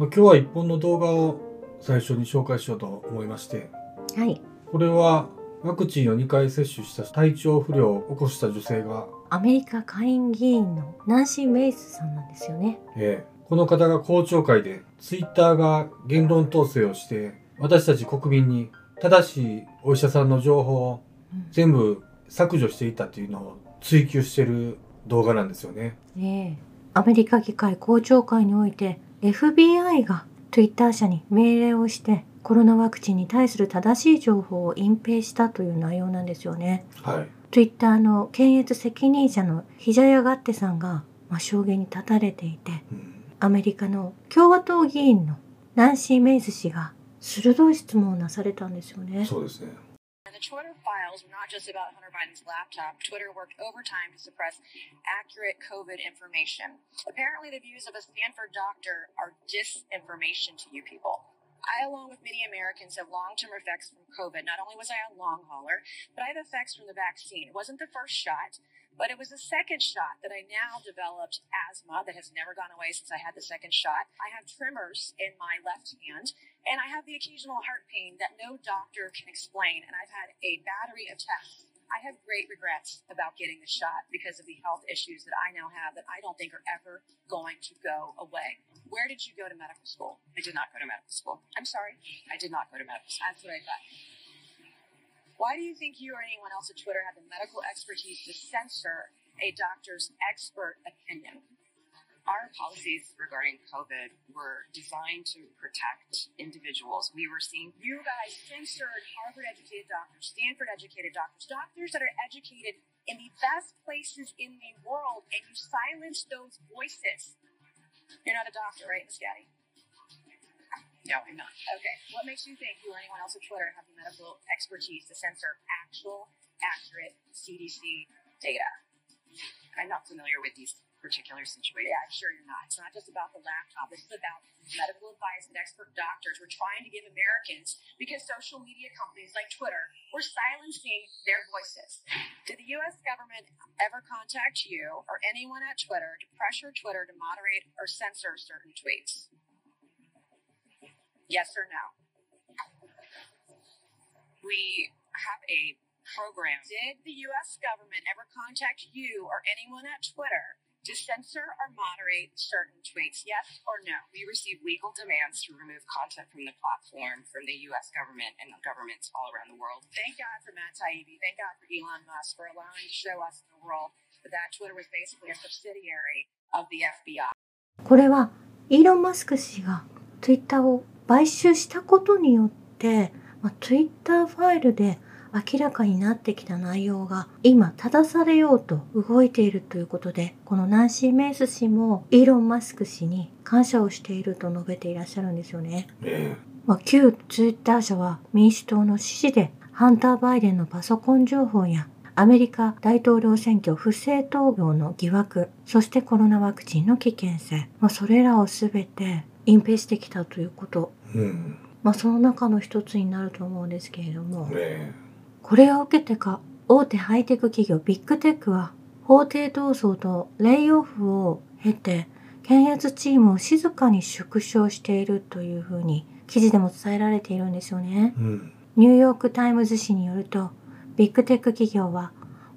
まあ、今日は一本の動画を最初に紹介しようと思いまして、はい。これはワクチンを2回接種した体調不良を起こした女性が、アメリカ下院議員のナンシー・メイスさんなんですよね。えーこの方が公聴会でツイッターが言論統制をして私たち国民に正しいお医者さんの情報をうん全部削除していたっていうのを追求してる動画なんですよね。ねえアメリカ議会公聴会において FBI が Twitter 社に命令をしてコロナワクチンに対する正しい情報を隠蔽したという内容なんですよね。はい。Twitter の検閲責任者のヒジャヤガッテさんが、まあ、証言に立たれていてうんアメリカの共和党議員のナンシー・メイズ氏が鋭い質問をなされたんですよね。そうですね。And the Twitter files were not just about Hunter Biden's laptop. Twitter worked overtime to suppress accurate COVID information. Apparently, the views of a Stanford doctor are disinformation to you people. I, along with many Americans, have long term effects from COVID. Not only was I a long hauler, but I have effects from the vaccine. It wasn't the first shot, but it was the second shot that I now developed asthma that has never gone away since I had the second shot. I have tremors in my left hand. And I have the occasional heart pain that no doctor can explain. And I've had a battery of tests. I have great regrets about getting the shot because of the health issues that I now have that I don't think are ever going to go away. Where did you go to medical school? I did not go to medical school. I'm sorry. I did not go to medical school. That's what I thought. Why do you think you or anyone else at Twitter have the medical expertise to censor a doctor's expert opinion? Our policies regarding COVID were designed to protect individuals. We were seeing You guys censored Harvard educated doctors, Stanford educated doctors, doctors that are educated in the best places in the world, and you silenced those voices. You're not a doctor, right, Miss Gaddy? no, I'm not. Okay. What makes you think you or anyone else at Twitter have the medical expertise to censor actual, accurate CDC data? I'm not familiar with these particular situation. Yeah, I'm sure you're not. It's not just about the laptop. This is about medical advice and expert doctors. We're trying to give Americans, because social media companies like Twitter were silencing their voices. Did the U.S. government ever contact you or anyone at Twitter to pressure Twitter to moderate or censor certain tweets? Yes or no? We have a program. Did the U.S. government ever contact you or anyone at Twitter to censor or moderate certain tweets? Yes or no? We received legal demands to remove content from the platform from the U.S. government and governments all around the world. Thank God for Matt Taibbi. Thank God for Elon Musk for allowing to show us the world that, that Twitter was basically a subsidiary of the FBI. これはイーロン・マスク氏が Twitter を買収したことによって、まあ、Twitter ファイルで明らかになってきた内容が今正されようと動いているということでこのナンシー・メイス氏もイーロン・マスク氏に感謝をしていると述べていらっしゃるんですよね。えまあ、旧ツイッター社は民主党の指示でハンター・バイデンのパソコン情報やアメリカ大統領選挙不正投票の疑惑そしてコロナワクチンの危険性、まあ、それらを全て隠蔽してきたということ、うん。まあ、その中の一つになると思うんですけれどもえこれを受けてか大手ハイテク企業ビッグテックは法廷闘争とレイオフを経て検閲チームを静かに縮小しているというふうに記事でも伝えられているんですよね。うん。ニューヨーク・タイムズ紙によるとビッグテック企業は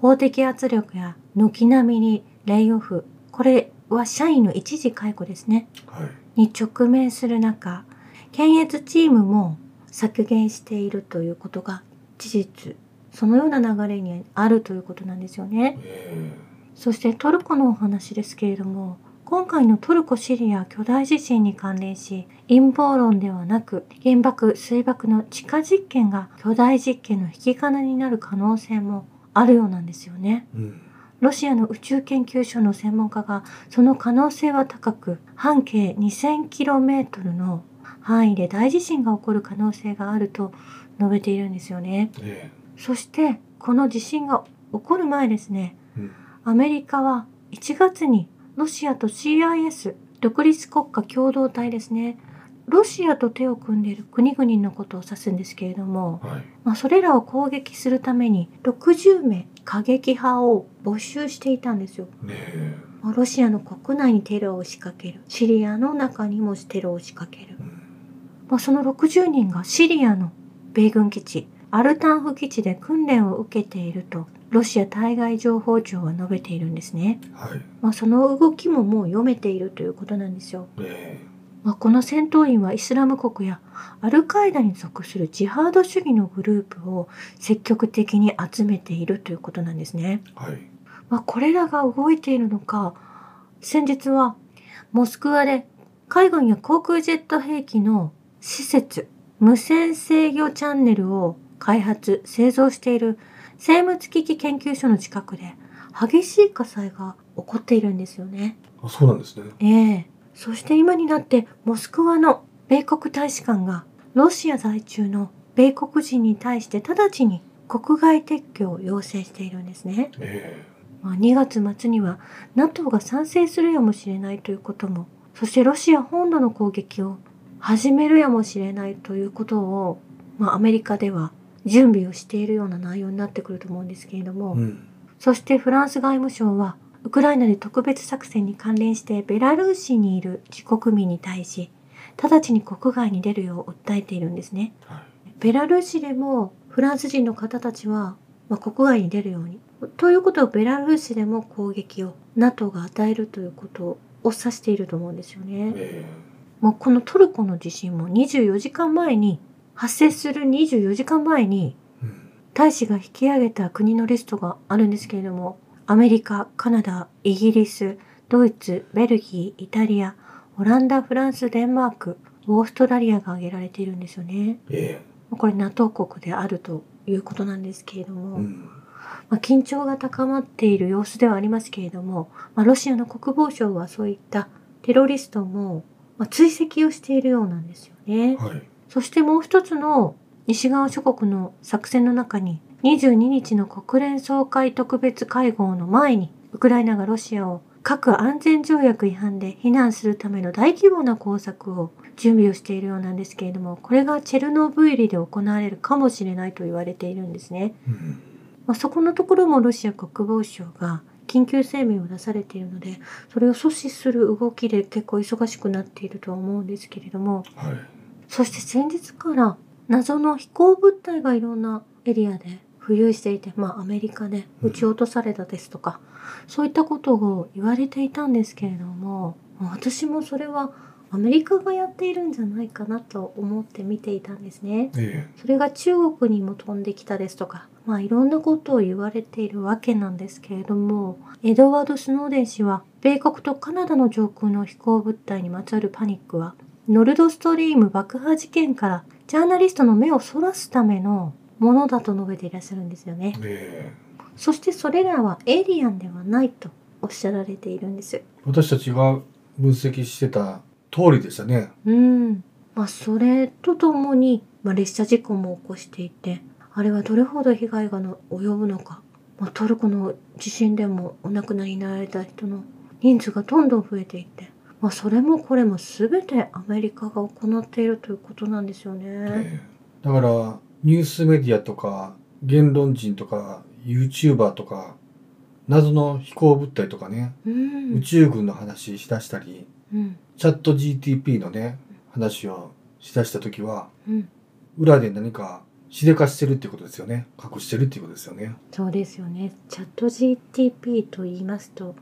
法的圧力や軒並みにレイオフこれは社員の一時解雇ですねはい。に直面する中検閲チームも削減しているということが事実そのような流れにあるということなんですよね。えそしてトルコのお話ですけれども今回のトルコ・シリア巨大地震に関連し陰謀論ではなく原爆水爆の地下実験が巨大実験の引き金になる可能性もあるようなんですよね。えうん。ロシアの宇宙研究所の専門家がその可能性は高く半径 2000km の範囲で大地震が起こる可能性があると述べているんですよね。えそしてこの地震が起こる前ですねえうん。アメリカは1月にロシアと CIS 独立国家共同体ですねロシアと手を組んでいる国々のことを指すんですけれども、はい。まあ、それらを攻撃するために60名過激派を募集していたんですよ。ねえ。まあロシアの国内にテロを仕掛ける。シリアの中にもテロを仕掛ける。うんまあ、その60人がシリアの米軍基地、アルタンフ基地で訓練を受けていると、ロシア対外情報庁は述べているんですね。はい。まあ、その動きももう読めているということなんですよ。えまあ、この戦闘員はイスラム国やアルカイダに属するジハード主義のグループを積極的に集めているということなんですね。えはい。まあ、これらが動いているのか、先日はモスクワで海軍や航空ジェット兵器の施設、無線制御チャンネルを開発、製造している生物機器研究所の近くで激しい火災が起こっているんですよね。あ、そうなんですね。ええそして今になってモスクワの米国大使館がロシア在中の米国人に対して直ちに国外撤去を要請しているんですね。えまあ、2月末には NATO が賛成するやもしれないということも、そしてロシア本土の攻撃を始めるやもしれないということを、まあ、アメリカでは準備をしているような内容になってくると思うんですけれども、えうん。そしてフランス外務省は、ウクライナで特別作戦に関連してベラルーシにいる自国民に対し、直ちに国外に出るよう訴えているんですね。はい。ベラルーシでもフランス人の方たちは、まあ、国外に出るように。ということはベラルーシでも攻撃を NATO が与えるということを指していると思うんですよね。えもうこのトルコの地震も24時間前に、発生する24時間前に。大使が引き上げた国のリストがあるんですけれども、アメリカ、カナダ、イギリス、ドイツ、ベルギー、イタリア、オランダ、フランス、デンマーク、オーストラリアが挙げられているんですよね。えこれ NATO 国であるということなんですけれどえも、うん。まあ、緊張が高まっている様子ではありますけれども、まあ、ロシアの国防省はそういったテロリストも、まあ、追跡をしているようなんですよね。はい。そしてもう一つの西側諸国の作戦の中に22日の国連総会特別会合の前にウクライナがロシアを核安全条約違反で非難するための大規模な工作を準備をしているようなんですけれどもこれがチェルノブイリで行われるかもしれないと言われているんですね。うん。まあ、そこのところもロシア国防省が緊急声明を出されているのでそれを阻止する動きで結構忙しくなっているとは思うんですけれどもはい。そして先日から謎の飛行物体がいろんなエリアで浮遊していて、まあアメリカで撃ち落とされたですとか、そういったことを言われていたんですけれども、私もそれはアメリカがやっているんじゃないかなと思って見ていたんですね。えそれが中国にも飛んできたですとか、まあいろんなことを言われているわけなんですけれども、エドワード・スノーデン氏は、米国とカナダの上空の飛行物体にまつわるパニックは、ノルドストリーム爆破事件からジャーナリストの目をそらすためのものだと述べていらっしゃるんですよねえ。えそしてそれらはエイリアンではないとおっしゃられているんです。え私たちが分析してた通りでしたね。うん。まあ、それとともに、まあ、列車事故も起こしていて、あれはどれほど被害がの及ぶのか。まあ、トルコの地震でもお亡くなりになられた人の人数がどんどん増えていって、まあ、それもこれも全てアメリカが行っているということなんですよね。ええだからニュースメディアとか言論人とか YouTuber とか謎の飛行物体とかね、うん。宇宙軍の話しだしたりうん。チャット GTP のね話をしだした時はうん。裏で何かしでかしてるっていうことですよね隠してるっていうことですよねそうですよね。チャット GTP と言いますと、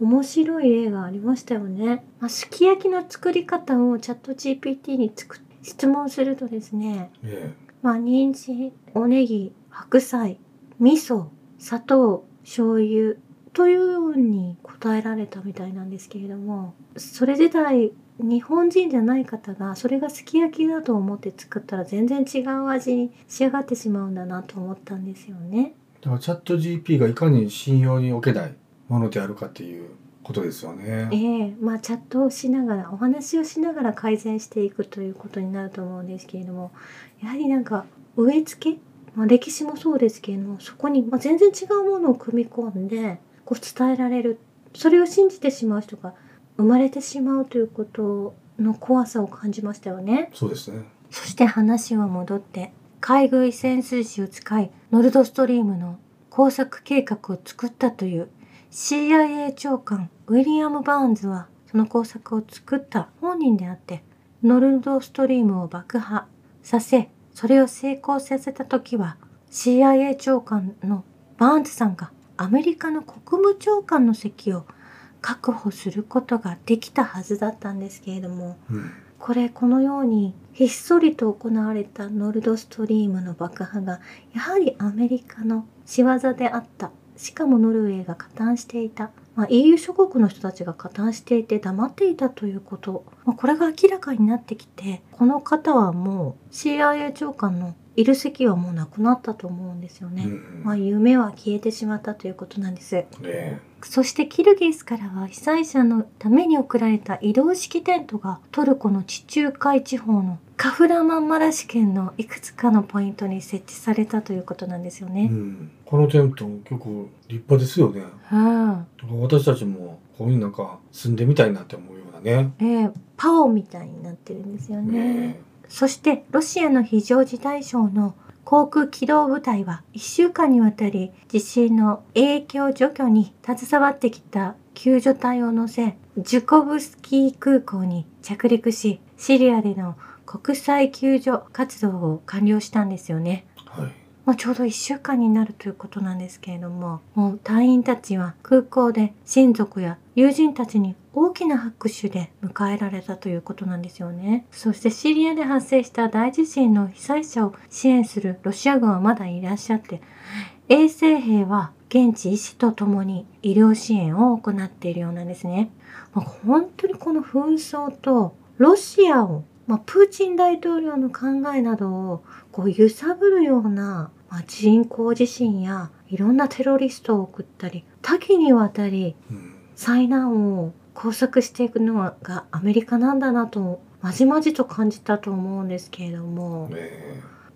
面白い例がありましたよね。まあ、すき焼きの作り方をチャット GPT につく質問するとですね、えまあ、人参、おネギ、白菜、味噌、砂糖、醤油というように答えられたみたいなんですけれども、それ自体、日本人じゃない方がそれがすき焼きだと思って作ったら全然違う味に仕上がってしまうんだなと思ったんですよね。えだからチャット GP がいかに信用におけないものであるかっていうことですよねええまあチャットをしながらお話をしながら改善していくということになると思うんですけれどもやはりなんか植え付け、まあ、歴史もそうですけれどもそこに、まあ、全然違うものを組み込んでこう伝えられるそれを信じてしまう人が生まれてしまうということの怖さを感じましたよね。そうですねそして話は戻って海軍潜水士を使いノルドストリームの工作計画を作ったという CIA 長官ウウィリアム・バーンズはその工作を作った本人であって、ノルドストリームを爆破させ、それを成功させた時は CIA 長官のバーンズさんがアメリカの国務長官の席を確保することができたはずだったんですけれども、うん。これこのようにひっそりと行われたノルドストリームの爆破がやはりアメリカの仕業であった。しかもノルウェーが加担していた、まあ、EU 諸国の人たちが加担していて黙っていたということ、まあ、これが明らかになってきてこの方はもう CIA 長官のいる席はもうなくなったと思うんですよね、うんまあ、夢は消えてしまったということなんですねそしてキルギスからは被災者のために送られた移動式テントがトルコの地中海地方のカフラマンマラシ県のいくつかのポイントに設置されたということなんですようね。ん。このテント結構立派ですよね。は私たちもこういうなんか住んでみたいなって思うようなね。あ、ええパオみたいになってるんですよね。ねそしてロシアの非常事態省の航空機動部隊は1週間にわたり地震の影響除去に携わってきた救助隊を乗せジュコブスキー空港に着陸しシリアでの国際救助活動を完了したんですよね。はい。まあ、ちょうど1週間になるということなんですけれどももう隊員たちは空港で親族や友人たちに大きな拍手で迎えられたということなんですよね。そしてシリアで発生した大地震の被災者を支援するロシア軍はまだいらっしゃって衛生兵は現地医師とともに医療支援を行っているようなんですね、まあ、本当にこの紛争とロシアをまあ、プーチン大統領の考えなどをこう揺さぶるような、まあ、人工地震やいろんなテロリストを送ったり多岐にわたりうん。災難を工作していくのがアメリカなんだなとまじまじと感じたと思うんですけれども、ね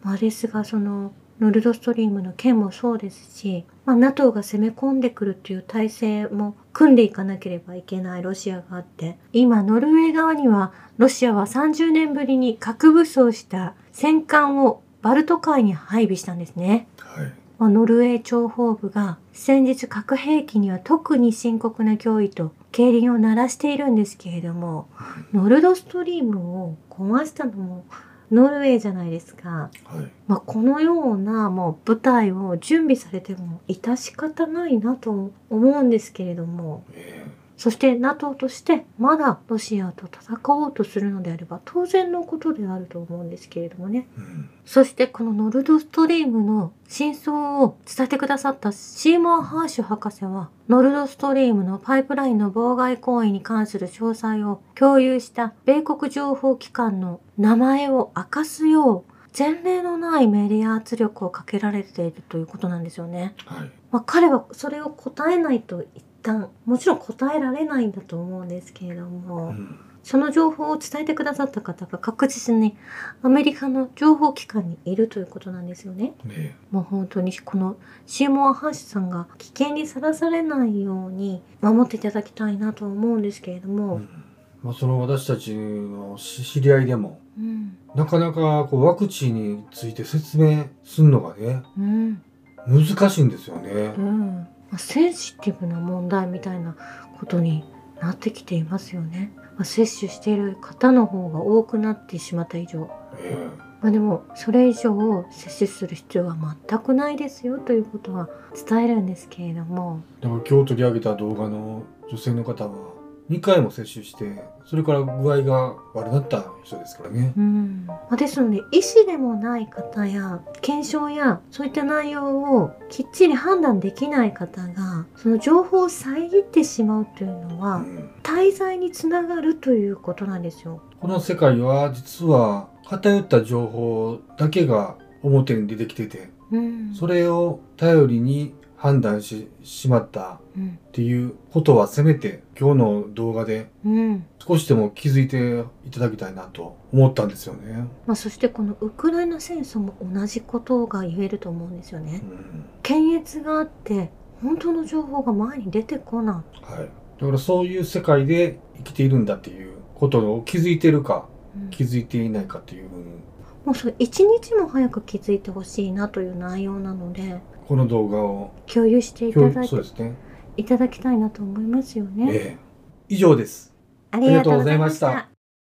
まあ、ですがそのノルドストリームの件もそうですし、まあ、NATO が攻め込んでくるっていう体制も組んでいかなければいけないロシアがあって今ノルウェー側にはロシアは30年ぶりに核武装した戦艦をバルト海に配備したんですね。はい。まあノルウェー諜報部が先日核兵器には特に深刻な脅威と警鈴を鳴らしているんですけれどもノルドストリームを壊したのもノルウェーじゃないですか。はい。まあ、このようなもう舞台を準備されても致し方ないなと思うんですけれどもねそして NATO としてまだロシアと戦おうとするのであれば当然のことであると思うんですけれどもねうん。そしてこのノルドストリームの真相を伝えてくださったシーモア・ハーシュ博士はノルドストリームのパイプラインの妨害行為に関する詳細を共有した米国情報機関の名前を明かすよう前例のないメディア圧力をかけられているということなんですよね。はい。まあ、彼はそれを答えないと一旦もちろん答えられないんだと思うんですけれども、うん。その情報を伝えてくださった方が確実にアメリカの情報機関にいるということなんですよね。ねもう本当にこのシーモア・ハーシュさんが危険にさらされないように守っていただきたいなと思うんですけれどうも、ん。まあその私たちの知知り合いでもうん、なかなかこうワクチンについて説明するのがねうん、難しいんですよねう。ん、まあセンシティブな問題みたいなことになってきていますよね。まあ、接種している方の方が多くなってしまった以上、えまあ、でもそれ以上接種する必要は全くないですよということは伝えるんですけれども、えだから今日取り上げた動画の女性の方は2回も接種してそれから具合が悪くなった人ですからね。うんまあ、ですので医師でもない方や検証やそういった内容をきっちり判断できない方がその情報を遮ってしまうというのうはん滞在につながるということなんですよ。この世界は実は偏った情報だけが表に出てきててうんそれを頼りに判断ししまったうんっていうことはせめて今日の動画でうん少しでも気づいていただきたいなと思ったんですよね。まあ、そしてこのウクライナ戦争も同じことが言えると思うんですよねう。ん検閲があって本当の情報が前に出てこない。はい、だからそういう世界で生きているんだっていうことを気づいてるかうん気づいていないかっていうもうそれ一日も早く気づいてほしいなという内容なのでこの動画を共有していた今だいて日そうですね。いただきたいなと思いますよね。え以上です。ありがとうございました。